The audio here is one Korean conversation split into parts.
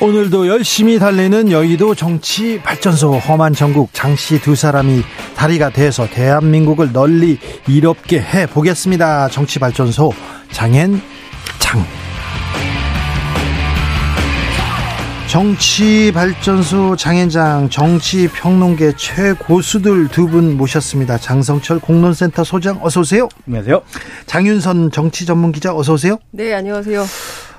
오늘도 열심히 달리는 여의도 정치 발전소 험한 전국 장씨 두 사람이 다리가 돼서 대한민국을 널리 이롭게 해 보겠습니다. 정치 발전소 장앤 장. 정치 발전소 장앤장 정치 평론계 최고수들 두 분 모셨습니다. 장성철 공론센터 소장 어서 오세요. 안녕하세요. 장윤선 정치 전문 기자 어서 오세요. 네, 안녕하세요.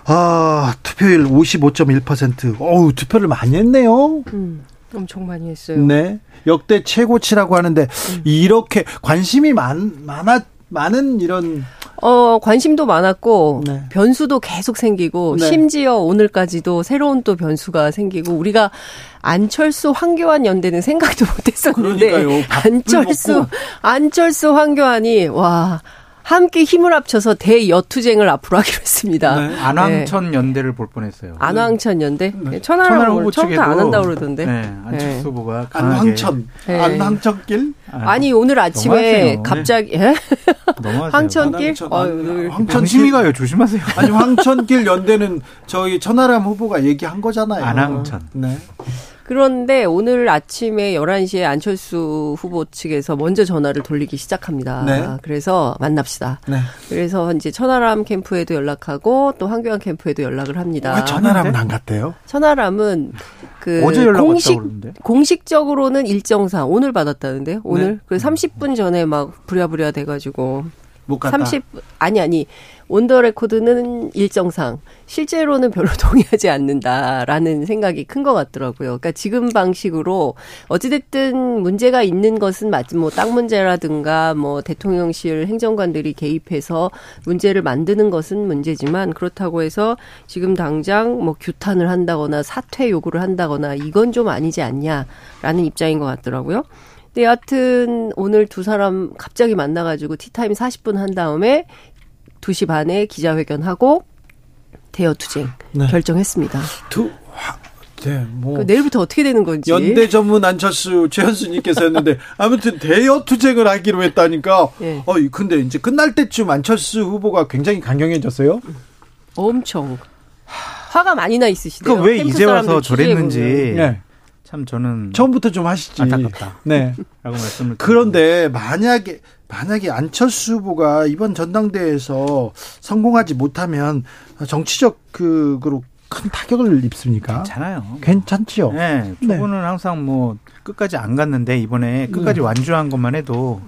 아, 투표율 55.1%. 어우, 투표를 많이 했네요. 음, 엄청 많이 했어요. 네. 역대 최고치라고 하는데, 음. 이렇게 관심이 많, 많아, 많은 이런. 어, 관심도 많았고, 네. 변수도 계속 생기고, 네. 심지어 오늘까지도 새로운 또 변수가 생기고, 우리가 안철수 황교안 연대는 생각도 못 했었는데, 그러니까요. 안철수, 안철수 황교안이, 와, 함께 힘을 합쳐서 대여투쟁을 앞으로 하기로 했습니다. 네. 안황천 네. 연대를 볼 뻔했어요. 안황천 연대? 네. 천하람 후보 처음부터 안 한다고 그러던데. 네. 안철수 후보가 안황천. 네. 안황천길? 아니 오늘 아침에 갑자기 예? 황천길? 황천 심이 가요 조심하세요. 아니 황천길 연대는 저희 천하람 후보가 얘기한 거잖아요. 안황천. 네. 그런데 오늘 아침에 11시에 안철수 후보 측에서 먼저 전화를 돌리기 시작합니다. 네. 그래서 만납시다. 네. 그래서 이제 천하람 캠프에도 연락하고 또 황교안 캠프에도 연락을 합니다. 왜 천하람은 안 갔대요? 천하람은 그 어제 연락 공식 공식적으로는 일정상 오늘 받았다는데요. 오늘 네. 그 30분 전에 막 부랴부랴 돼 가지고 못 갔다. 30 아니 아니 on the record는 일정상 실제로는 별로 동의하지 않는다라는 생각이 큰 것 같더라고요. 그러니까 지금 방식으로 어찌됐든 문제가 있는 것은 맞지 뭐 땅 문제라든가 뭐 대통령실 행정관들이 개입해서 문제를 만드는 것은 문제지만 그렇다고 해서 지금 당장 뭐 규탄을 한다거나 사퇴 요구를 한다거나 이건 좀 아니지 않냐라는 입장인 것 같더라고요. 근데 여하튼 오늘 두 사람 갑자기 만나가지고 티타임 40분 한 다음에 2시 반에 기자회견하고 대여 투쟁 네. 결정했습니다. 두, 네, 뭐. 그 내일부터 어떻게 되는 건지. 연대 전문 안철수 최현수님께서 했는데, 아무튼 대여 투쟁을 하기로 했다니까, 네. 어, 근데 이제 끝날 때쯤 안철수 후보가 굉장히 강경해졌어요? 엄청. 화가 많이 나 있으시대요. 그왜 이제 와서 저랬는지. 네. 참 저는 처음부터 좀 하시지. 안타깝다. 네. 라고 말씀을 그런데 만약에 만약에 안철수 후보가 이번 전당대회에서 성공하지 못하면 정치적 그로 큰 타격을 입습니까? 괜찮아요. 괜찮지요. 네, 두 분은 네. 항상 뭐 끝까지 안 갔는데 이번에 끝까지 네. 완주한 것만 해도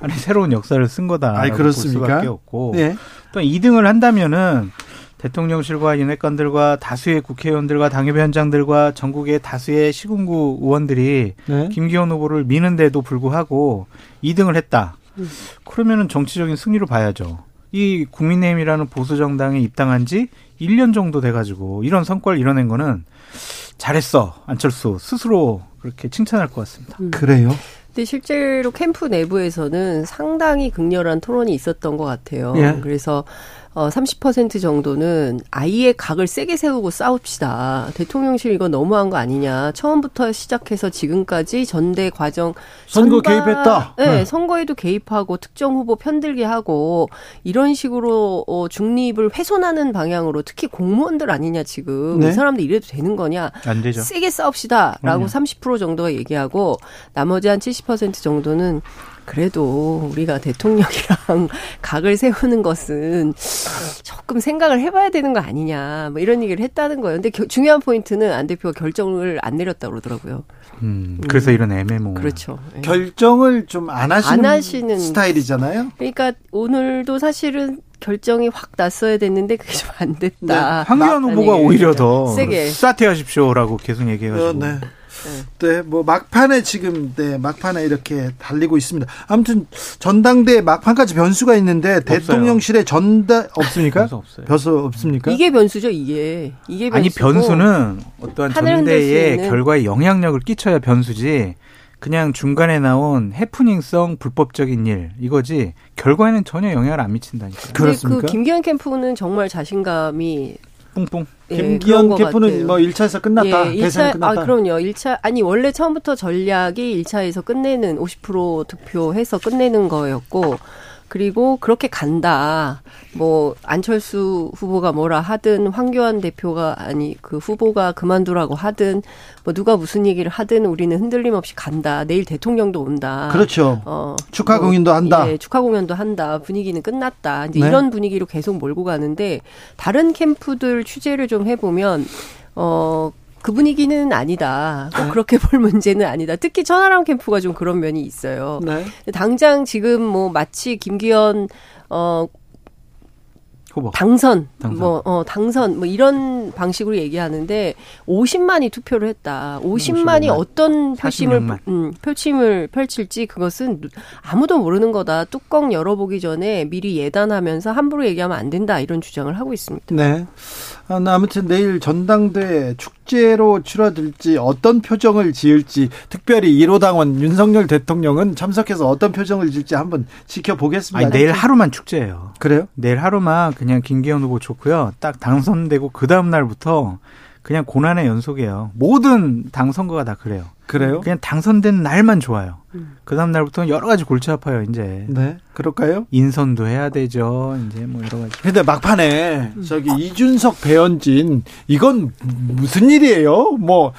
아니 새로운 역사를 쓴 거다. 아, 그렇습니까? 볼 수밖에 없고 네. 또 2등을 한다면은 대통령실과 윤핵관들과 다수의 국회의원들과 당협위원장들과 전국의 다수의 시군구 의원들이 네. 김기현 후보를 미는데도 불구하고 2등을 했다. 그러면은 정치적인 승리로 봐야죠. 이 국민의힘이라는 보수 정당에 입당한 지 1년 정도 돼 가지고 이런 성과를 이뤄낸 거는 잘했어. 안철수 스스로 그렇게 칭찬할 것 같습니다. 음. 그래요? 근데 실제로 캠프 내부에서는 상당히 극렬한 토론이 있었던 것 같아요. 예. 그래서 어, 30% 정도는 아이의 각을 세게 세우고 싸웁시다. 대통령실 이거 너무한 거 아니냐. 처음부터 시작해서 지금까지 전대 과정 선거 선바, 개입했다. 네, 네, 선거에도 개입하고 특정 후보 편들게 하고 이런 식으로 어, 중립을 훼손하는 방향으로 특히 공무원들 아니냐 지금 네? 이 사람들 이래도 되는 거냐? 안 되죠. 세게 싸웁시다라고 음. 30% 정도가 얘기하고 나머지 한 70% 정도는 그래도 우리가 대통령이랑 각을 세우는 것은 조금 생각을 해봐야 되는 거 아니냐, 뭐 이런 얘기를 했다는 거예요. 근데 겨, 중요한 포인트는 안 대표가 결정을 안 내렸다 그러더라고요. 음, 그래서 음. 이런 애매모. 그렇죠. 네. 결정을 좀 안 하시는, 안 하시는 스타일이잖아요. 그러니까 오늘도 사실은 결정이 확 났어야 됐는데 그게 좀 안 됐다. 네. 황교안 후보가 오히려 더 세게 사퇴하십시오라고 계속 얘기해가지고. 어, 네. 네, 뭐 막판에 지금 네 막판에 이렇게 달리고 있습니다. 아무튼 전당대 막판까지 변수가 있는데 없어요. 대통령실에 전달 없습니까? 변수 없어요. 변수 없습니까? 이게 변수죠, 이게. 이게 변수고. 아니 변수는 어떠한 전대의 결과에 영향력을 끼쳐야 변수지. 그냥 중간에 나온 해프닝성 불법적인 일 이거지 결과에는 전혀 영향을 안 미친다니까요. 그렇습니까? 그 김기현 캠프는 정말 자신감이 뿡뿡. 예, 김기현 캠프는 뭐 1차에서 끝났다. 예, 1차, 끝났다. 아, 그럼요. 1차 아니 원래 처음부터 전략이 1차에서 끝내는 50% 득표해서 끝내는 거였고 그리고 그렇게 간다. 뭐 안철수 후보가 뭐라 하든 황교안 대표가 아니 그 후보가 그만두라고 하든 뭐 누가 무슨 얘기를 하든 우리는 흔들림 없이 간다. 내일 대통령도 온다. 그렇죠. 어, 축하 뭐, 공연도 한다. 예, 축하 공연도 한다. 분위기는 끝났다. 이제 네. 이런 분위기로 계속 몰고 가는데 다른 캠프들 취재를 좀 해보면 어 그 분위기는 아니다. 꼭 네. 그렇게 볼 문제는 아니다. 특히 천하람 캠프가 좀 그런 면이 있어요. 네. 당장 지금 뭐 마치 김기현 어. 당선, 당선, 뭐, 어, 당선, 뭐 이런 방식으로 얘기하는데 50만이 투표를 했다. 50만이 55만. 어떤 표심을, 음, 표심을 펼칠지 그것은 아무도 모르는 거다. 뚜껑 열어보기 전에 미리 예단하면서 함부로 얘기하면 안 된다. 이런 주장을 하고 있습니다. 네. 아, 아무튼 내일 전당대 축제로 치러질지 어떤 표정을 지을지 특별히 1호 당원 윤석열 대통령은 참석해서 어떤 표정을 지을지 한번 지켜보겠습니다. 아니, 내일 하루만 축제예요. 그래요? 내일 하루만 그냥 김기현 후보 좋고요. 딱 당선되고 그 다음 날부터 그냥 고난의 연속이에요. 모든 당 선거가 다 그래요. 그래요? 그냥 당선된 날만 좋아요. 음. 그 다음 날부터는 여러 가지 골치 아파요, 이제. 네. 그럴까요? 인선도 해야 되죠. 이제 뭐 여러 가지. 근데 막판에 저기 이준석 배현진 이건 무슨 일이에요? 뭐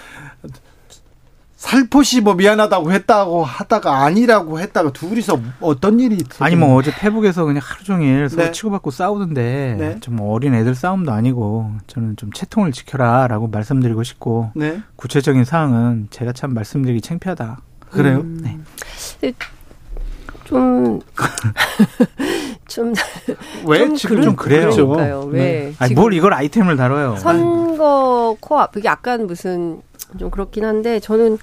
살포시 뭐 미안하다고 했다고 하다가 아니라고 했다가 둘이서 어떤 일이 있어요? 아니 뭐 어제 페북에서 그냥 하루 종일 서로 네. 치고받고 싸우던데 네. 좀 어린 애들 싸움도 아니고 저는 좀 채통을 지켜라라고 말씀드리고 싶고 네. 구체적인 사항은 제가 참 말씀드리기 창피하다. 그래요? 음. 네. 좀, 좀. 왜? 좀 지금 좀 그래요. 그러니까요. 왜? 네. 아니, 뭘 이걸 아이템을 다뤄요. 선거 코앞, 그게 약간 무슨 좀 그렇긴 한데 저는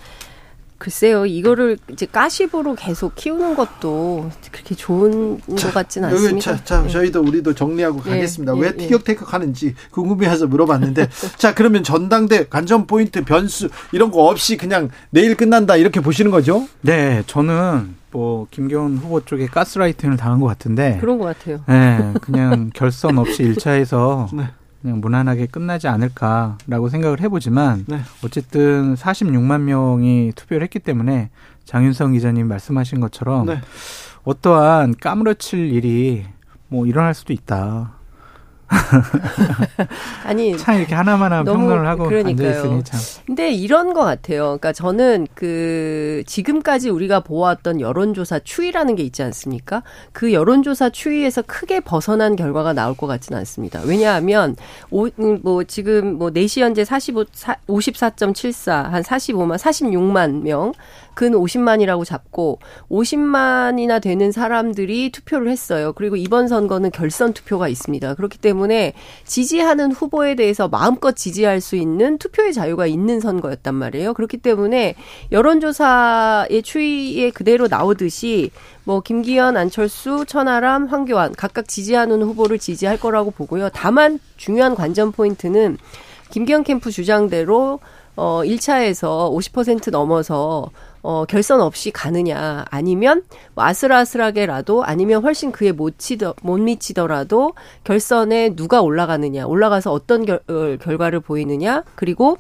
글쎄요, 이거를 이제 가십으로 계속 키우는 것도 그렇게 좋은 자, 것 같지는 않습니다. 자, 자 네. 저희도 우리도 정리하고 네, 가겠습니다. 네, 왜 네. 티격태격 하는지 궁금해서 물어봤는데, 자 그러면 전당대 관전 포인트 변수 이런 거 없이 그냥 내일 끝난다 이렇게 보시는 거죠? 네, 저는 뭐 김경훈 후보 쪽에 가스라이팅을 당한 것 같은데 그런 것 같아요. 네, 그냥 결선 없이 1차에서 그냥 무난하게 끝나지 않을까라고 생각을 해보지만 네. 어쨌든 46만 명이 투표를 했기 때문에 장윤성 기자님 말씀하신 것처럼 네. 어떠한 까무러칠 일이 뭐 일어날 수도 있다. 아니 참 이렇게 하나마나 평론을 하고 앉아 있으니 참. 근데 이런 것 같아요. 그러니까 저는 그 지금까지 우리가 보았던 여론조사 추이라는 게 있지 않습니까? 그 여론조사 추이에서 크게 벗어난 결과가 나올 것 같지는 않습니다. 왜냐하면 오, 뭐 지금 뭐 4시 현재 45 54.74 한 45만 46만 명 근 50만이라고 잡고 50만이나 되는 사람들이 투표를 했어요. 그리고 이번 선거는 결선 투표가 있습니다. 그렇기 때문에 지지하는 후보에 대해서 마음껏 지지할 수 있는 투표의 자유가 있는 선거였단 말이에요. 그렇기 때문에 여론조사의 추이에 그대로 나오듯이 뭐 김기현, 안철수, 천하람, 황교안 각각 지지하는 후보를 지지할 거라고 보고요. 다만 중요한 관전 포인트는 김기현 캠프 주장대로 어 1차에서 50% 넘어서 어, 결선 없이 가느냐. 아니면 뭐 아슬아슬하게라도 아니면 훨씬 그에 못 치더 못 미치더라도 결선에 누가 올라가느냐. 올라가서 어떤 결, 어, 결과를 보이느냐. 그리고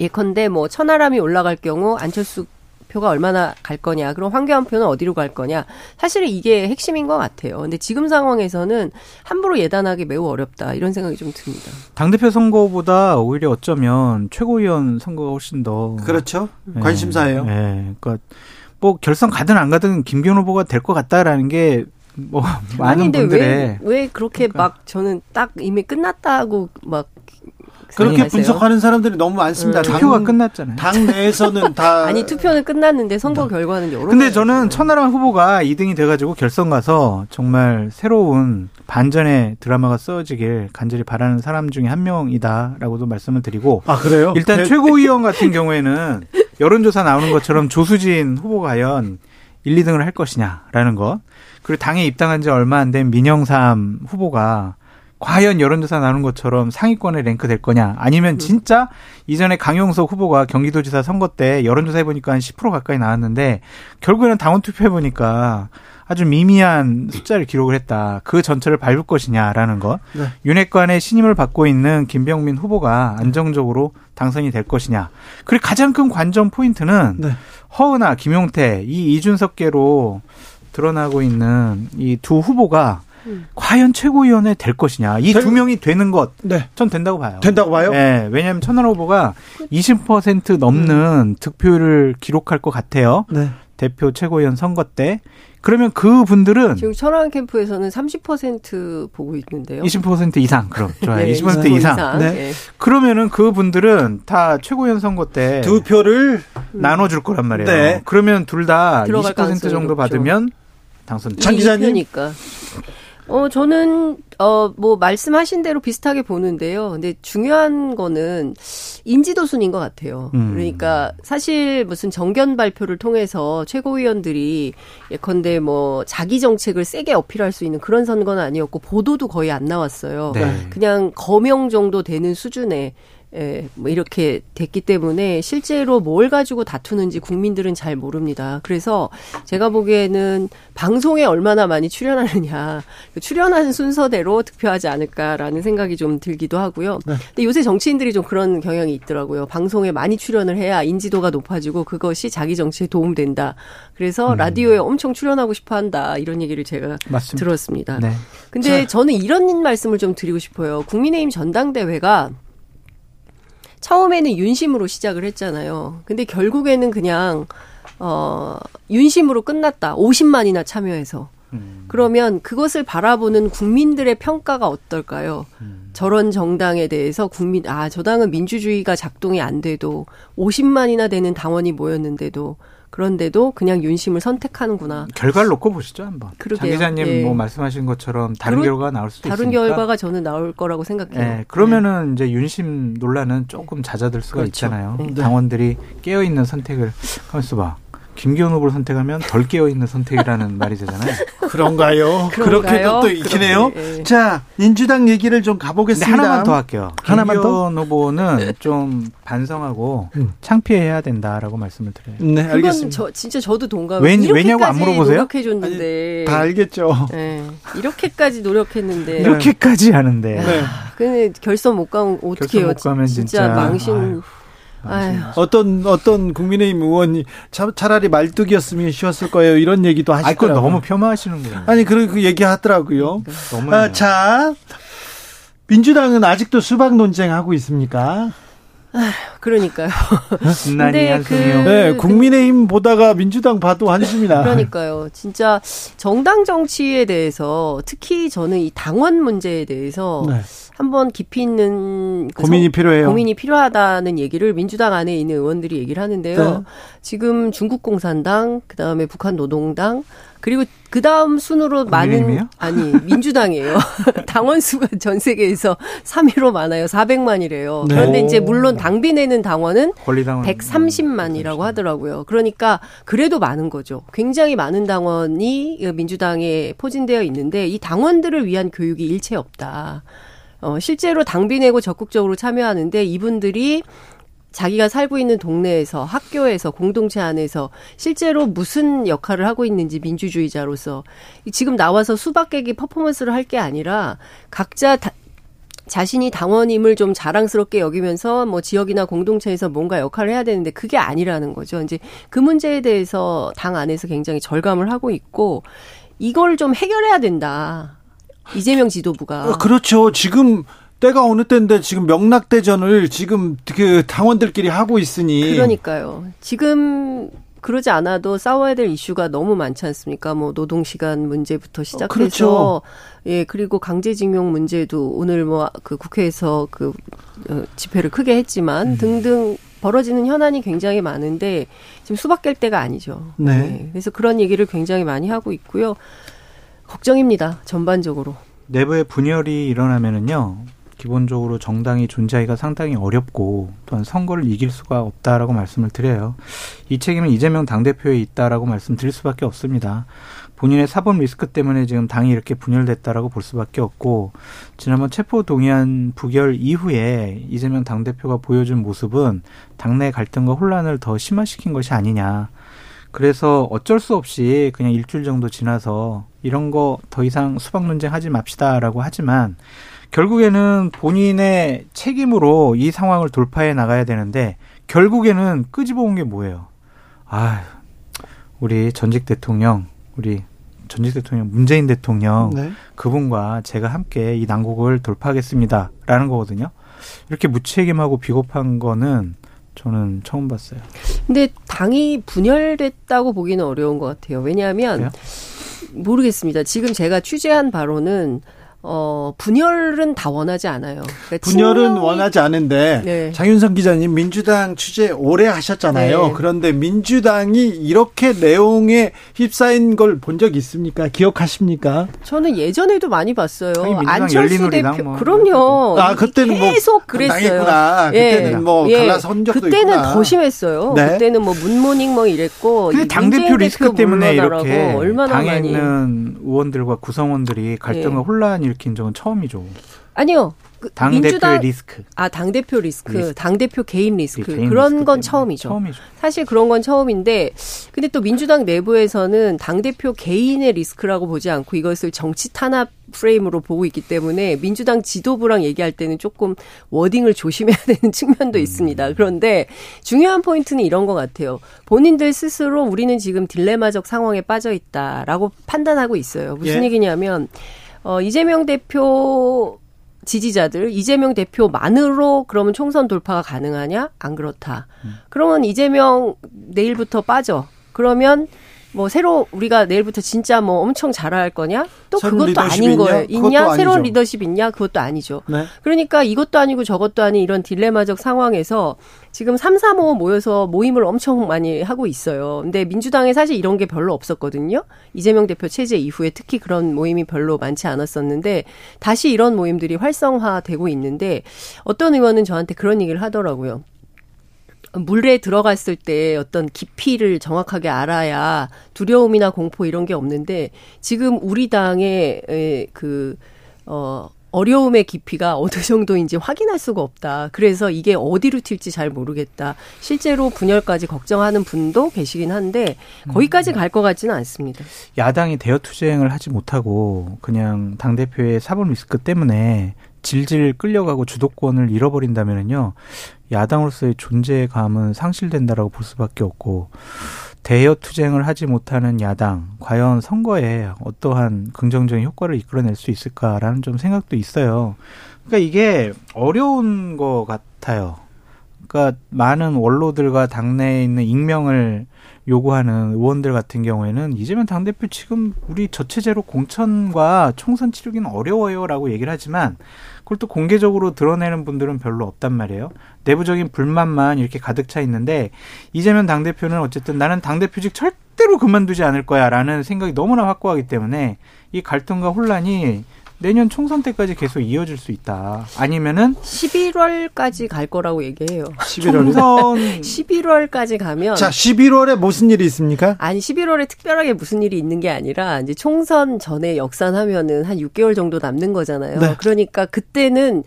예컨대 뭐 천하람이 올라갈 경우 안철수 표가 얼마나 갈 거냐, 그럼 황교안 표는 어디로 갈 거냐. 사실은 이게 핵심인 것 같아요. 근데 지금 상황에서는 함부로 예단하기 매우 어렵다 이런 생각이 좀 듭니다. 당 대표 선거보다 오히려 어쩌면 최고위원 선거가 훨씬 더 그렇죠. 네. 관심사예요. 네, 그러니까 뭐 결선 가든 안 가든 김기현 후보가 될 것 같다라는 게. 뭐 많은 분들의 왜, 왜 그렇게 그러니까. 막 저는 딱 이미 끝났다고 막 그렇게 하세요? 분석하는 사람들이 너무 많습니다. 음. 투표가 끝났잖아요. 당 내에서는 다 아니 투표는 끝났는데 선거 네. 결과는 여러. 근데 저는 천하람 후보가 2등이 돼가지고 결선 가서 정말 새로운 반전의 드라마가 써지길 간절히 바라는 사람 중에 한 명이다라고도 말씀을 드리고. 아 그래요? 일단 네. 최고위원 같은 경우에는 여론조사 나오는 것처럼 조수진 후보가 과연 1, 2등을 할 것이냐라는 것. 그리고 당에 입당한 지 얼마 안 된 민영삼 후보가 과연 여론조사 나눈 것처럼 상위권에 랭크될 거냐 아니면 음. 진짜 이전에 강용석 후보가 경기도지사 선거 때 여론조사 해보니까 한 10% 가까이 나왔는데 결국에는 당원 투표해보니까 아주 미미한 숫자를 기록을 했다. 그 전체를 밟을 것이냐라는 것. 네. 윤핵관의 신임을 받고 있는 김병민 후보가 안정적으로 당선이 될 것이냐. 그리고 가장 큰 관전 포인트는 네. 허은아, 김용태 이 이준석계로 드러나고 있는 이 두 후보가 음. 과연 최고위원회 될 것이냐. 이 두 명이 되는 것. 네. 전 된다고 봐요. 된다고 봐요? 네. 왜냐하면 천하람 후보가 20% 넘는 음. 득표율을 기록할 것 같아요. 네. 대표 최고위원 선거 때. 그러면 그 분들은 지금 천안 캠프에서는 30% 보고 있는데요. 20% 이상 그럼 좋아요. 네, 20% 이상. 이상. 네. 네. 그러면은 그 분들은 다 최고위원 선거 때 두 표를 나눠줄 거란 말이에요. 네. 그러면 둘 다 20% 정도 받으면 당선. 장 기자님. 어, 저는, 어, 뭐, 말씀하신 대로 비슷하게 보는데요. 근데 중요한 거는 인지도 순인 것 같아요. 음. 그러니까 사실 무슨 정견 발표를 통해서 최고위원들이 예컨대 뭐, 자기 정책을 세게 어필할 수 있는 그런 선거는 아니었고, 보도도 거의 안 나왔어요. 네. 그냥 거명 정도 되는 수준의 예, 뭐 이렇게 됐기 때문에 실제로 뭘 가지고 다투는지 국민들은 잘 모릅니다. 그래서 제가 보기에는 방송에 얼마나 많이 출연하느냐, 그 출연하는 순서대로 득표하지 않을까라는 생각이 좀 들기도 하고요. 네. 근데 요새 정치인들이 좀 그런 경향이 있더라고요. 방송에 많이 출연을 해야 인지도가 높아지고 그것이 자기 정치에 도움된다. 그래서 음. 라디오에 엄청 출연하고 싶어 한다. 이런 얘기를 제가 맞습니다. 들었습니다. 네. 근데 자. 저는 이런 말씀을 좀 드리고 싶어요. 국민의힘 전당대회가 처음에는 윤심으로 시작을 했잖아요. 근데 결국에는 그냥 어 윤심으로 끝났다. 50만이나 참여해서. 음. 그러면 그것을 바라보는 국민들의 평가가 어떨까요? 음. 저런 정당에 대해서 국민 아, 저 당은 민주주의가 작동이 안 돼도 50만이나 되는 당원이 모였는데도 그런데도 그냥 윤심을 선택하는구나. 결과를 놓고 보시죠 한번. 그러게요. 장 기자님 예. 뭐 말씀하신 것처럼 다른 그러, 결과가 나올 수도 다른 있으니까. 다른 결과가 저는 나올 거라고 생각해요. 예. 그러면은 네. 이제 윤심 논란은 조금 잦아들 수가 그렇죠. 있잖아요. 네. 당원들이 깨어 있는 선택을 하면서 봐. 김기현 후보를 선택하면 덜 깨어 있는 선택이라는 말이 되잖아요. 그런가요? 그렇게도 또 있기네요. 네. 자, 민주당 얘기를 좀 가보겠습니다. 하나만 더 할게요. 하나만 김기현 더? 후보는 좀 반성하고 음. 창피해야 된다라고 말씀을 드려요. 네, 알겠습니다. 저, 진짜 저도 동감. 왜, 왜냐고 안 물어보세요? 노력해줬는데. 다 알겠죠. 네, 이렇게까지 노력했는데. 이렇게까지 하는데. 네. 근데 결선 못 가면 어떻게 해요? 진짜, 진짜 망신. 아유. 어떤 어떤 국민의힘 의원이 차, 차라리 말뚝이었으면 쉬웠을 거예요. 이런 얘기도 하시고 너무 폄하하시는 거예요. 아니 그런 그 얘기 하더라고요. 그러니까. 아, 자 민주당은 아직도 수박 논쟁 하고 있습니까? 아, 그러니까요. 근데 그 네, 국민의힘 보다가 민주당 봐도 한숨이 나. 그러니까요. 진짜 정당 정치에 대해서 특히 저는 이 당원 문제에 대해서 네. 한번 깊이 있는 그 고민이 필요해요. 고민이 필요하다는 얘기를 민주당 안에 있는 의원들이 얘기를 하는데요. 네. 지금 중국 공산당, 그다음에 북한 노동당, 그리고 그 다음 순으로 많은 아니 민주당이에요. 당원 수가 전 세계에서 3위로 많아요. 400만이래요. 네. 그런데 이제 물론 당비 내는 당원은 130만이라고 하더라고요. 그러니까 그래도 많은 거죠. 굉장히 많은 당원이 민주당에 포진되어 있는데 이 당원들을 위한 교육이 일체 없다. 어, 실제로 당비 내고 적극적으로 참여하는데 이분들이 자기가 살고 있는 동네에서 학교에서 공동체 안에서 실제로 무슨 역할을 하고 있는지 민주주의자로서 지금 나와서 수박 깨기 퍼포먼스를 할 게 아니라 각자 다, 자신이 당원임을 좀 자랑스럽게 여기면서 뭐 지역이나 공동체에서 뭔가 역할을 해야 되는데 그게 아니라는 거죠. 이제 그 문제에 대해서 당 안에서 굉장히 절감을 하고 있고 이걸 좀 해결해야 된다. 이재명 지도부가. 어, 그렇죠. 지금 때가 어느 때인데 지금 명락대전을 지금 그 당원들끼리 하고 있으니. 그러니까요. 지금 그러지 않아도 싸워야 될 이슈가 너무 많지 않습니까? 뭐 노동 시간 문제부터 시작해서 어, 그렇죠. 예 그리고 강제징용 문제도 오늘 뭐 그 국회에서 그 어, 집회를 크게 했지만 음. 등등 벌어지는 현안이 굉장히 많은데 지금 수박 깰 때가 아니죠. 네. 예, 그래서 그런 얘기를 굉장히 많이 하고 있고요. 걱정입니다. 전반적으로. 내부의 분열이 일어나면은요. 기본적으로 정당이 존재하기가 상당히 어렵고 또한 선거를 이길 수가 없다라고 말씀을 드려요. 이 책임은 이재명 당대표에 있다라고 말씀드릴 수밖에 없습니다. 본인의 사법 리스크 때문에 지금 당이 이렇게 분열됐다라고 볼 수밖에 없고 지난번 체포 동의안 부결 이후에 이재명 당대표가 보여준 모습은 당내 갈등과 혼란을 더 심화시킨 것이 아니냐. 그래서 어쩔 수 없이 그냥 일주일 정도 지나서 이런 거 더 이상 수박 논쟁 하지 맙시다라고 하지만 결국에는 본인의 책임으로 이 상황을 돌파해 나가야 되는데 결국에는 끄집어 온 게 뭐예요? 아, 우리 전직 대통령, 우리 전직 대통령 문재인 대통령 네. 그분과 제가 함께 이 난국을 돌파하겠습니다라는 거거든요. 이렇게 무책임하고 비겁한 거는 저는 처음 봤어요. 근데 당이 분열됐다고 보기는 어려운 것 같아요. 왜냐하면 그래요? 모르겠습니다. 지금 제가 취재한 바로는 어, 분열은 다 원하지 않아요. 그러니까 분열은 친명이... 원하지 않은데 네. 장윤성 기자님 민주당 취재 오래 하셨잖아요. 네. 그런데 민주당이 이렇게 내용에 휩싸인 걸 본 적 있습니까? 기억하십니까? 저는 예전에도 많이 봤어요. 안철수 대표 뭐. 그럼요. 아 그때는 뭐 계속 뭐 그랬어요. 예. 그때는 뭐 예. 갈라서 한 적도 그때는 있구나. 더 심했어요. 네. 그때는 뭐 문모닝 뭐 이랬고. 당 대표 리스크 때문에 이렇게 얼마나 당에 많이. 있는 의원들과 구성원들이 갈등과 예. 혼란이 일으킨 적은 처음이죠. 아니요. 그 당대표의 리스크. 아, 당대표 리스크. 리스크. 당대표 개인 리스크. 개인 그런 리스크 건 처음이죠. 처음이죠. 사실 그런 건 처음인데, 근데 또 민주당 내부에서는 당대표 개인의 리스크라고 보지 않고 이것을 정치 탄압 프레임으로 보고 있기 때문에 민주당 지도부랑 얘기할 때는 조금 wording을 조심해야 되는 측면도 있습니다. 음. 그런데 중요한 포인트는 이런 것 같아요. 본인들 스스로 우리는 지금 딜레마적 상황에 빠져 있다라고 판단하고 있어요. 무슨 예? 얘기냐면, 어, 이재명 대표 지지자들 이재명 대표만으로 그러면 총선 돌파가 가능하냐? 안 그렇다. 음. 그러면 이재명 내일부터 빠져. 그러면 뭐 새로 우리가 내일부터 진짜 뭐 엄청 잘할 거냐? 또 그것도 아닌 있냐? 거예요. 있냐? 새로운 리더십 있냐? 그것도 아니죠. 네. 그러니까 이것도 아니고 저것도 아닌 이런 딜레마적 상황에서 지금 3, 3, 5 모여서 모임을 엄청 많이 하고 있어요. 근데 민주당에 사실 이런 게 별로 없었거든요. 이재명 대표 체제 이후에 특히 그런 모임이 별로 많지 않았었는데 다시 이런 모임들이 활성화되고 있는데 어떤 의원은 저한테 그런 얘기를 하더라고요. 물에 들어갔을 때 어떤 깊이를 정확하게 알아야 두려움이나 공포 이런 게 없는데 지금 우리 당의 그, 어, 어려움의 깊이가 어느 정도인지 확인할 수가 없다. 그래서 이게 어디로 튈지 잘 모르겠다. 실제로 분열까지 걱정하는 분도 계시긴 한데 거기까지 갈 것 같지는 않습니다. 야당이 대여 투쟁을 하지 못하고 그냥 당 대표의 사법 리스크 때문에 질질 끌려가고 주도권을 잃어버린다면요 야당으로서의 존재감은 상실된다라고 볼 수밖에 없고 대여 투쟁을 하지 못하는 야당 과연 선거에 어떠한 긍정적인 효과를 이끌어낼 수 있을까라는 좀 생각도 있어요. 그러니까 이게 어려운 것 같아요. 그러니까 많은 원로들과 당내에 있는 익명을 요구하는 의원들 같은 경우에는 이재명 당대표 지금 우리 저체제로 공천과 총선 치르기는 어려워요라고 얘기를 하지만 그걸 또 공개적으로 드러내는 분들은 별로 없단 말이에요. 내부적인 불만만 이렇게 가득 차 있는데 이재명 당대표는 어쨌든 나는 당대표직 절대로 그만두지 않을 거야라는 생각이 너무나 확고하기 때문에 이 갈등과 혼란이 내년 총선 때까지 계속 이어질 수 있다. 아니면은 11월까지 갈 거라고 얘기해요. 11월 총선 11월까지 가면 자, 11월에 무슨 일이 있습니까? 아니, 11월에 특별하게 무슨 일이 있는 게 아니라 이제 총선 전에 역산하면은 한 6개월 정도 남는 거잖아요. 네. 그러니까 그때는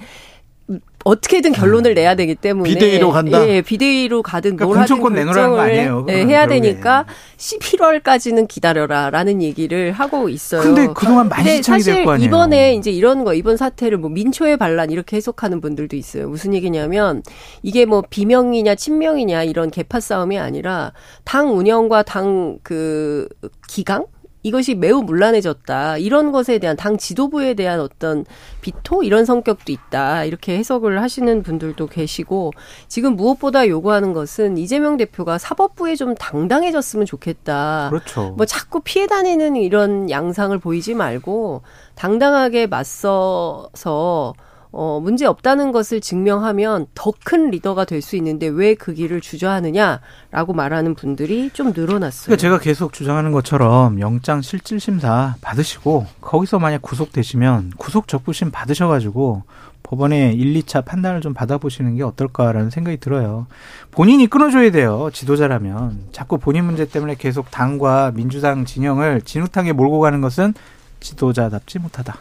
어떻게든 결론을 음. 내야 되기 때문에 비대위로 간다. 예, 비대위로 가든 그러니까 뭘 하든 내놓으라는 거 아니에요. 예, 해야 되니까 11월까지는 기다려라라는 얘기를 하고 있어요. 근데 그동안 많이 시청이 될 거 아니에요. 이번에 이제 이런 거 이번 사태를 뭐 민초의 반란 이렇게 해석하는 분들도 있어요. 무슨 얘기냐면 이게 뭐 비명이냐 친명이냐 이런 개파 싸움이 아니라 당 운영과 당 그 기강 이것이 매우 문란해졌다. 이런 것에 대한 당 지도부에 대한 어떤 비토 이런 성격도 있다. 이렇게 해석을 하시는 분들도 계시고 지금 무엇보다 요구하는 것은 이재명 대표가 사법부에 좀 당당해졌으면 좋겠다. 그렇죠. 뭐 자꾸 피해 다니는 이런 양상을 보이지 말고 당당하게 맞서서 어, 문제 없다는 것을 증명하면 더 큰 리더가 될 수 있는데 왜 그 길을 주저하느냐라고 말하는 분들이 좀 늘어났어요. 그러니까 제가 계속 주장하는 것처럼 영장 실질 심사 받으시고 거기서 만약 구속되시면 구속 적부심 받으셔가지고 법원에 1, 2차 판단을 좀 받아보시는 게 어떨까라는 생각이 들어요. 본인이 끊어줘야 돼요. 지도자라면. 자꾸 본인 문제 때문에 계속 당과 민주당 진영을 진흙탕에 몰고 가는 것은 지도자답지 못하다.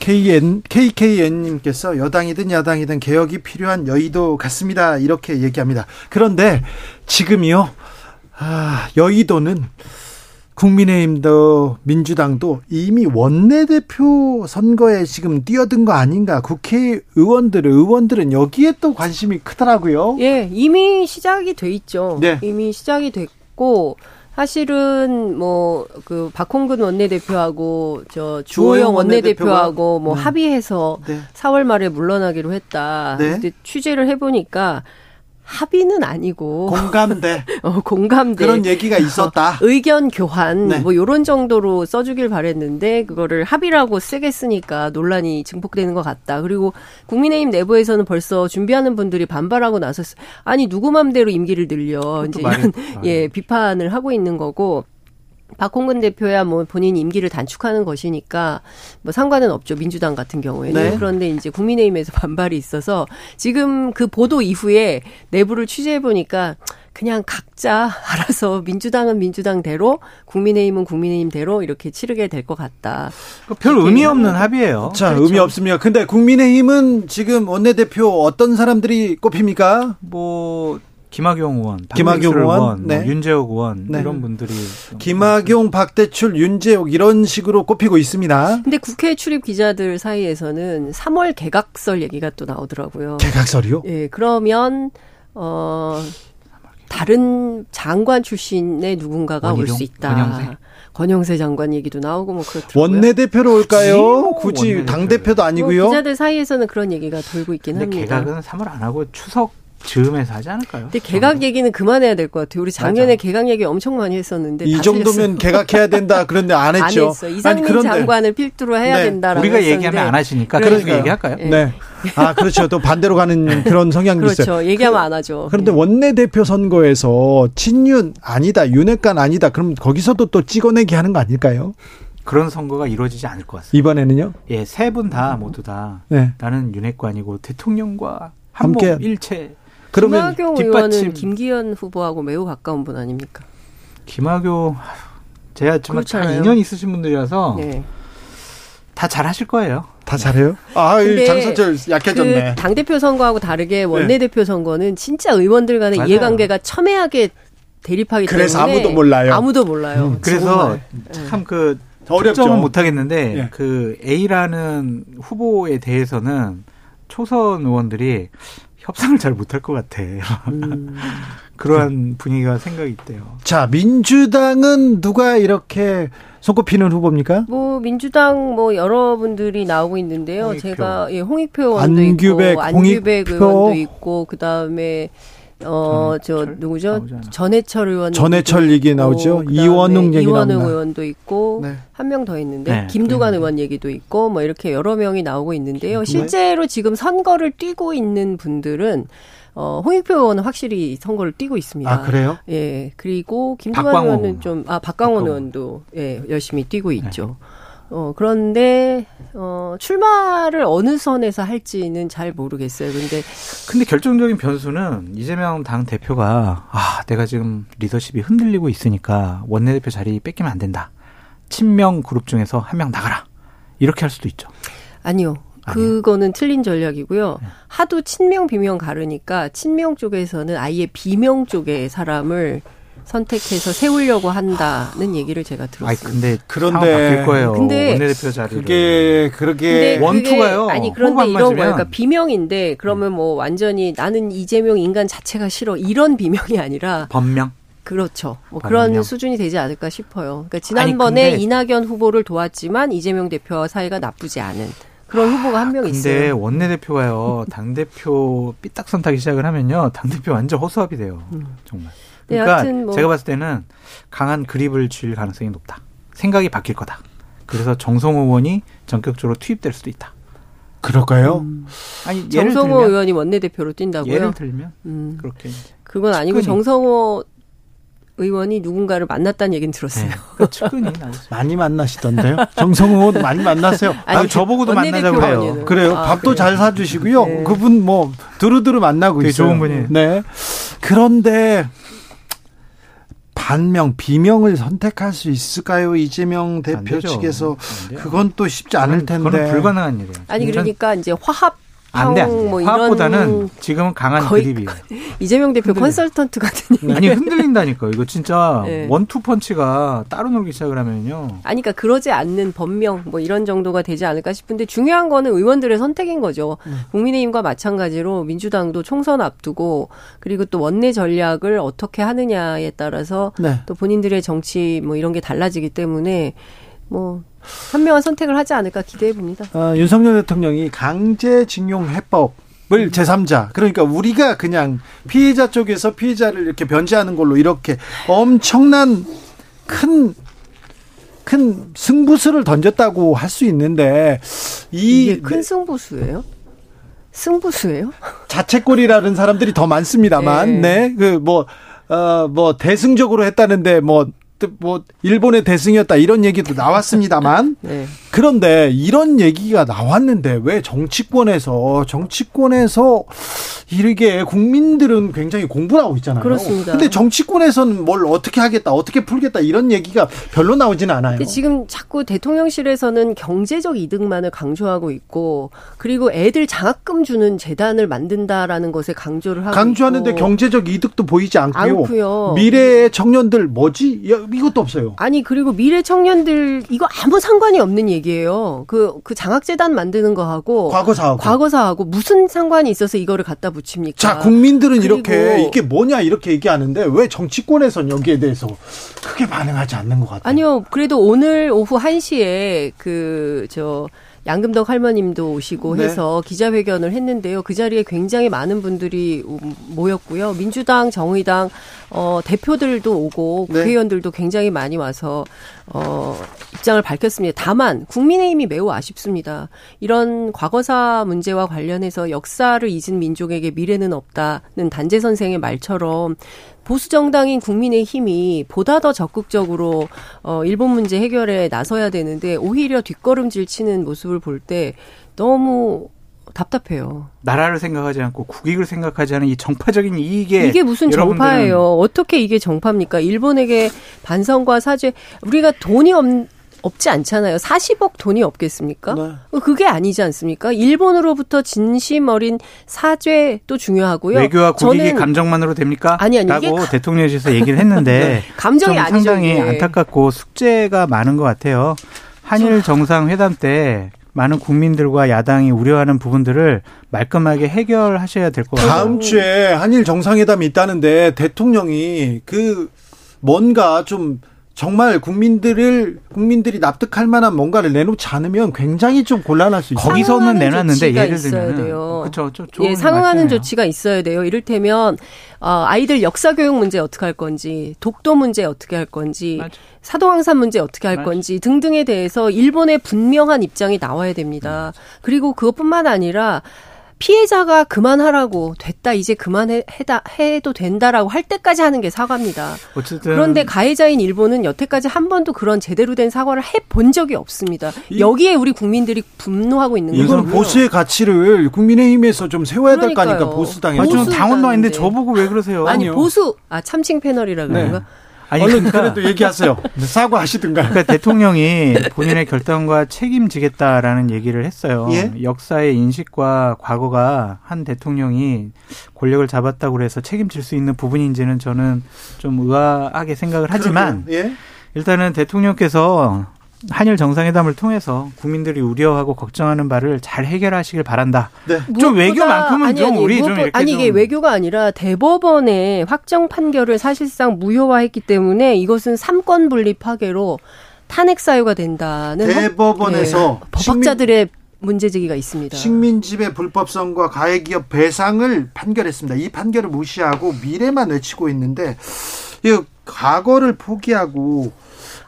KN, KKN님께서 여당이든 야당이든 개혁이 필요한 여의도 같습니다. 이렇게 얘기합니다. 그런데 지금이요, 아, 여의도는 국민의힘도 민주당도 이미 원내대표 선거에 지금 뛰어든 거 아닌가 국회의원들 의원들은 여기에 또 관심이 크더라고요. 예, 이미 시작이 돼 있죠. 네. 이미 시작이 됐고 사실은 뭐 그 박홍근 원내대표하고 저 주호영 원내대표하고 뭐 네. 합의해서 네. 4월 말에 물러나기로 했다. 네. 근데 취재를 해보니까 합의는 아니고 공감대. 어, 공감대. 그런 얘기가 있었다. 어, 의견 교환 네. 뭐 요런 정도로 써 주길 바랬는데 그거를 합의라고 쓰게 쓰니까 논란이 증폭되는 것 같다. 그리고 국민의힘 내부에서는 벌써 준비하는 분들이 반발하고 나섰어. 아니 누구 맘대로 임기를 늘려 이제 이런 예 비판을 하고 있는 거고. 박홍근 대표야 뭐 본인 임기를 단축하는 것이니까 뭐 상관은 없죠 민주당 같은 경우에는 네. 그런데 이제 국민의힘에서 반발이 있어서 지금 그 보도 이후에 내부를 취재해 보니까 그냥 각자 알아서 민주당은 민주당대로 국민의힘은 국민의힘대로 이렇게 치르게 될 것 같다. 별 의미 없는 합의예요. 자, 그렇죠. 의미 없습니다. 근데 국민의힘은 지금 원내대표 어떤 사람들이 꼽힙니까? 뭐 김학용 의원, 김학용 의원, 의원 뭐 네. 뭐 윤재욱 의원 네. 이런 분들이 김학용, 박대출, 윤재욱 이런 식으로 꼽히고 있습니다. 근데 국회 출입 기자들 사이에서는 3월 개각설 얘기가 또 나오더라고요. 개각설이요? 예, 그러면 어 다른 장관 출신의 누군가가 올 수 있다. 권영세? 권영세 장관 얘기도 나오고 뭐 그렇더라고요. 원내대표로 올까요? 굳이, 굳이 당대표도 아니고요. 뭐 기자들 사이에서는 그런 얘기가 돌고 있긴 합니다. 개각은 3월 안 하고 추석 즈음에서 하지 않을까요? 근데 개각 얘기는 그만해야 될 것 같아요. 우리 작년에 맞아. 개각 얘기 엄청 많이 했었는데 이 정도면 개각해야 된다. 그런데 안 했죠. 안 했어. 이상민 아니, 장관을 필두로 해야 네. 된다라고 우리가 했었는데. 얘기하면 안 하시니까 그러니까 얘기할까요? 네. 네. 아 그렇죠. 또 반대로 가는 그런 성향도 그렇죠. 있어요. 얘기하면 안 하죠. 그런데 네. 원내 대표 선거에서 친윤 아니다, 윤핵관 아니다. 그럼 거기서도 또 찍어내기 하는 거 아닐까요? 그런 선거가 이루어지지 않을 것 같습니다. 이번에는요? 예, 세 분 다 모두 다 네. 나는 윤핵관이고 대통령과 함께 일체 그러면 김학용 의원은 김기현 후보하고 매우 가까운 분 아닙니까? 김학용 제가 정말 잘 인연 있으신 분들이라서 네. 다 잘하실 거예요. 다 잘해요? 아, 장선철 약해졌네. 그 당대표 선거하고 다르게 원내대표 네. 선거는 진짜 의원들 간의 맞아요. 이해관계가 첨예하게 대립하기 그래서 때문에 아무도 몰라요. 아무도 몰라요. 음, 그래서 참 그 어렵죠. 못 하겠는데 네. 그 A라는 후보에 대해서는 초선 의원들이 협상을 잘 못할 것 같아. 음. 그러한 분위기가 생각이 있대요. 자, 민주당은 누가 이렇게 손꼽히는 후보입니까? 뭐 민주당 뭐 여러분들이 나오고 있는데요. 홍익표. 제가 예, 홍익표 의원도 안규백, 있고 안규백 의원도 있고 그다음에 어 저 누구죠? 전해철 의원 전해철 얘기 나오죠. 이원웅 얘기 이원웅 의원도 있고 네. 한명 더 있는데 네. 김두관 네. 의원 얘기도 있고 뭐 이렇게 여러 명이 나오고 있는데요. 실제로 지금 선거를 뛰고 있는 분들은 어, 홍익표 의원은 확실히 선거를 뛰고 있습니다. 아, 그래요? 예. 그리고 김두관 의원은 좀, 아, 박광원 의원도, 예, 열심히 뛰고 있죠. 네. 어, 그런데, 어, 출마를 어느 선에서 할지는 잘 모르겠어요. 근데. 근데 결정적인 변수는 이재명 당 대표가, 아, 내가 지금 리더십이 흔들리고 있으니까 원내대표 자리 뺏기면 안 된다. 친명 그룹 중에서 한 명 나가라. 이렇게 할 수도 있죠. 아니요. 그거는 틀린 전략이고요. 네. 하도 친명 비명 가르니까 친명 쪽에서는 아예 비명 쪽의 사람을 선택해서 세우려고 한다는 얘기를 제가 들었어요. 아 근데 그런데 바뀔 거예요. 근데 원내대표 자리를 그게 그렇게 원투가요. 아니 그런데 이런 거예요. 그러니까 비명인데 그러면 뭐 완전히 나는 이재명 인간 자체가 싫어 이런 비명이 아니라 번명. 그렇죠. 뭐 그런 수준이 되지 않을까 싶어요. 그러니까 지난번에 아니, 이낙연 후보를 도왔지만 이재명 대표와 사이가 나쁘지 않은 그런 후보가 한 명 있어요. 근데 원내대표가요, 당대표 삐딱선 타기 시작을 하면요, 당대표 완전 허수아비 돼요. 음. 정말. 네, 그러니까 뭐. 제가 봤을 때는 강한 그립을 쥘 가능성이 높다. 생각이 바뀔 거다. 그래서 정성호 의원이 전격적으로 투입될 수도 있다. 그럴까요? 음. 아니 정성호 의원이 원내대표로 뛴다고요? 예를 들면 음. 그렇게 그건 아니고 정성호 의원이 누군가를 만났다는 얘기는 들었어요. 네. 측근이 많이 만나시던데요. 정성호 많이 만나세요. 아니, 아니 저보고도 만나자고 그래요. 그래요. 아, 밥도 그래요. 잘 사주시고요. 네. 그분 뭐 두루두루 만나고 있어요. 좋은 분이. 네. 그런데 반명, 비명을 선택할 수 있을까요? 이재명 대표 측에서 그건 또 쉽지 않을 텐데. 그건 불가능한 일이에요. 아니 그러니까 이제 화합 안 돼. 뭐 화합보다는 지금은 강한 그립이에요. 이재명 대표 흔들려. 컨설턴트 같은. 아니 흔들린다니까. 이거 진짜 네. 원투 펀치가 따로 놀기 시작을 하면요. 아니 그러니까 그러지 않는 법명 뭐 이런 정도가 되지 않을까 싶은데 중요한 거는 의원들의 선택인 거죠. 네. 국민의힘과 마찬가지로 민주당도 총선 앞두고 그리고 또 원내 전략을 어떻게 하느냐에 따라서 네. 또 본인들의 정치 뭐 이런 게 달라지기 때문에 뭐 현명한 선택을 하지 않을까 기대해 봅니다. 어, 윤석열 대통령이 강제징용 해법 을 제3자 그러니까 우리가 그냥 피해자 쪽에서 피해자를 이렇게 변제하는 걸로 이렇게 엄청난 큰큰 승부수를 던졌다고 할 수 있는데 이큰 승부수예요? 승부수예요? 자책골이라는 사람들이 더 많습니다만, 네, 네 그뭐 어, 뭐 대승적으로 했다는데 뭐 뭐 일본의 대승이었다 이런 얘기도 나왔습니다만 네. 그런데 이런 얘기가 나왔는데 왜 정치권에서 정치권에서 이렇게 국민들은 굉장히 공부를 하고 있잖아요. 그렇습니다. 근데 정치권에서는 뭘 어떻게 하겠다, 어떻게 풀겠다 이런 얘기가 별로 나오지는 않아요. 지금 자꾸 대통령실에서는 경제적 이득만을 강조하고 있고 그리고 애들 장학금 주는 재단을 만든다라는 것에 강조를 하고 강조하는데 있고. 경제적 이득도 보이지 않고요. 않고요. 미래의 청년들 뭐지? 이것도 없어요. 아니 그리고 미래 청년들 이거 아무 상관이 없는 얘기 예요. 그그 그 장학재단 만드는 거하고 과거사하고 과거사하고 무슨 상관이 있어서 이거를 갖다 붙입니까? 자 국민들은 이렇게 이게 뭐냐 이렇게 얘기하는데 왜 정치권에선 여기에 대해서 크게 반응하지 않는 것 같아요. 아니요. 그래도 오늘 오후 1시에 그 저 양금덕 할머님도 오시고 네. 해서 기자회견을 했는데요. 그 자리에 굉장히 많은 분들이 모였고요. 민주당, 정의당 어, 대표들도 오고 네. 국회의원들도 굉장히 많이 와서 어, 입장을 밝혔습니다. 다만 국민의힘이 매우 아쉽습니다. 이런 과거사 문제와 관련해서 역사를 잊은 민족에게 미래는 없다는 단재 선생의 말처럼 보수 정당인 국민의힘이 보다 더 적극적으로 어 일본 문제 해결에 나서야 되는데 오히려 뒷걸음질 치는 모습을 볼 때 너무 답답해요. 나라를 생각하지 않고 국익을 생각하지 않은 이 정파적인 이익에 이게 무슨 정파예요? 어떻게 이게 정파입니까? 일본에게 반성과 사죄 우리가 돈이 없 없지 않잖아요. 40억 돈이 없겠습니까? 네. 그게 아니지 않습니까? 일본으로부터 진심 어린 사죄도 중요하고요. 외교와 국익이 감정만으로 됩니까? 아니 아니 라고 대통령실에서 얘기를 했는데 네. 감정이 아니죠. 상당히 예. 안타깝고 숙제가 많은 것 같아요. 한일 정상회담 때 많은 국민들과 야당이 우려하는 부분들을 말끔하게 해결하셔야 될 것 같아요. 다음 주에 한일 정상회담이 있다는데 대통령이 그 뭔가 좀 정말 국민들을 국민들이 납득할 만한 뭔가를 내놓지 않으면 굉장히 좀 곤란할 수 있어요. 거기서는 내놨는데 예를 들면 그렇죠. 예, 상응하는 말씀이에요. 조치가 있어야 돼요. 이를테면 어, 아이들 역사 교육 문제 어떻게 할 건지, 독도 문제 어떻게 할 건지, 맞아. 사도항산 문제 어떻게 할 맞아. 건지 등등에 대해서 일본의 분명한 입장이 나와야 됩니다. 맞아. 그리고 그것뿐만 아니라 피해자가 그만하라고 됐다 이제 그만해 다 해도 된다라고 할 때까지 하는 게 사과입니다. 어쨌든 그런데 가해자인 일본은 여태까지 한 번도 그런 제대로 된 사과를 해 본 적이 없습니다. 여기에 우리 국민들이 분노하고 있는 거예요. 이건 보수의 가치를 국민의힘에서 좀 세워야 될 거 아닙니까 보수당에서. 아, 좀 당원도 아닌데 저보고 왜 그러세요? 아니. 보수 아 참칭 패널이라 그런가? 네. 아니, 얼른 그러니까, 그래도 얘기하세요. 사과하시든가. 그러니까 대통령이 본인의 결단과 책임지겠다라는 얘기를 했어요. 예? 역사의 인식과 과거가 한 대통령이 권력을 잡았다고 그래서 책임질 수 있는 부분인지는 저는 좀 의아하게 생각을 하지만 예? 일단은 대통령께서 한일 정상회담을 통해서 국민들이 우려하고 걱정하는 바를 잘 해결하시길 바란다. 네. 좀 외교만큼은 아니, 좀 아니, 우리 무엇보, 좀 이렇게 아니 이게 외교가 아니라 대법원의 확정 판결을 사실상 무효화했기 때문에 이것은 삼권 분리 파괴로 탄핵 사유가 된다는 대법원에서 네, 법학자들의 문제 제기가 있습니다. 식민지배 불법성과 가해기업 배상을 판결했습니다. 이 판결을 무시하고 미래만 외치고 있는데 이 과거를 포기하고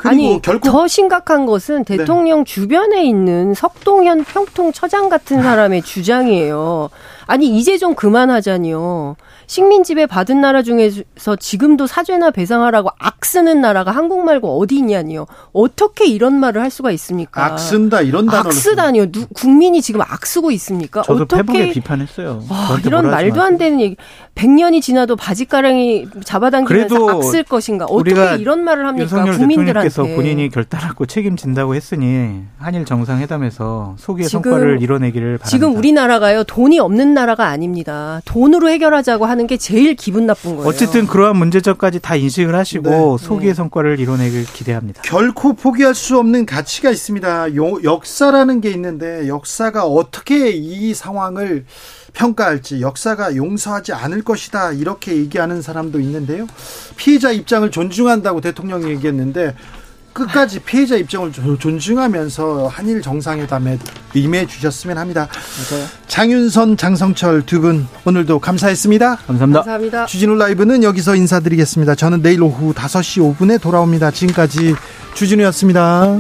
아니 결국 더 심각한 것은 네. 대통령 네. 주변에 있는 석동현 평통처장 같은 사람의 주장이에요. 아니 이제 좀 그만하자니요. 식민지배 받은 나라 중에서 지금도 사죄나 배상하라고 악 쓰는 나라가 한국 말고 어디 있냐니요. 어떻게 이런 말을 할 수가 있습니까? 악 쓴다 이런 단어를 악 쓰다니요. 누, 국민이 지금 악 쓰고 있습니까? 저도 어떻게 비판했어요. 와, 이런 말도 안 되는 얘기. 100년이 지나도 바지가랑이 잡아당기면서 악 쓸 것인가? 어떻게 이런 말을 합니까? 국민들한테. 대통령께서 본인이 결단하고 책임진다고 했으니 한일 정상회담에서 소기의 성과를 이뤄내기를 바랍니다. 지금 우리나라가요. 돈이 없는 나라가 아닙니다. 돈으로 해결하자고 하는 게 제일 기분 나쁜 거예요. 어쨌든 그러한 문제점까지 다 인식을 하시고 네. 소기의 네. 성과를 이뤄내길 기대합니다. 결코 포기할 수 없는 가치가 있습니다. 요, 역사라는 게 있는데 역사가 어떻게 이 상황을 평가할지 역사가 용서하지 않을 것이다 이렇게 얘기하는 사람도 있는데요. 피해자 입장을 존중한다고 대통령이 얘기했는데 끝까지 피해자 입장을 존중하면서 한일 정상회담에 임해 주셨으면 합니다. 맞아요. 장윤선, 장성철 두 분 오늘도 감사했습니다. 감사합니다. 감사합니다. 주진우 라이브는 여기서 인사드리겠습니다. 저는 내일 오후 5시 5분에 돌아옵니다. 지금까지 주진우였습니다.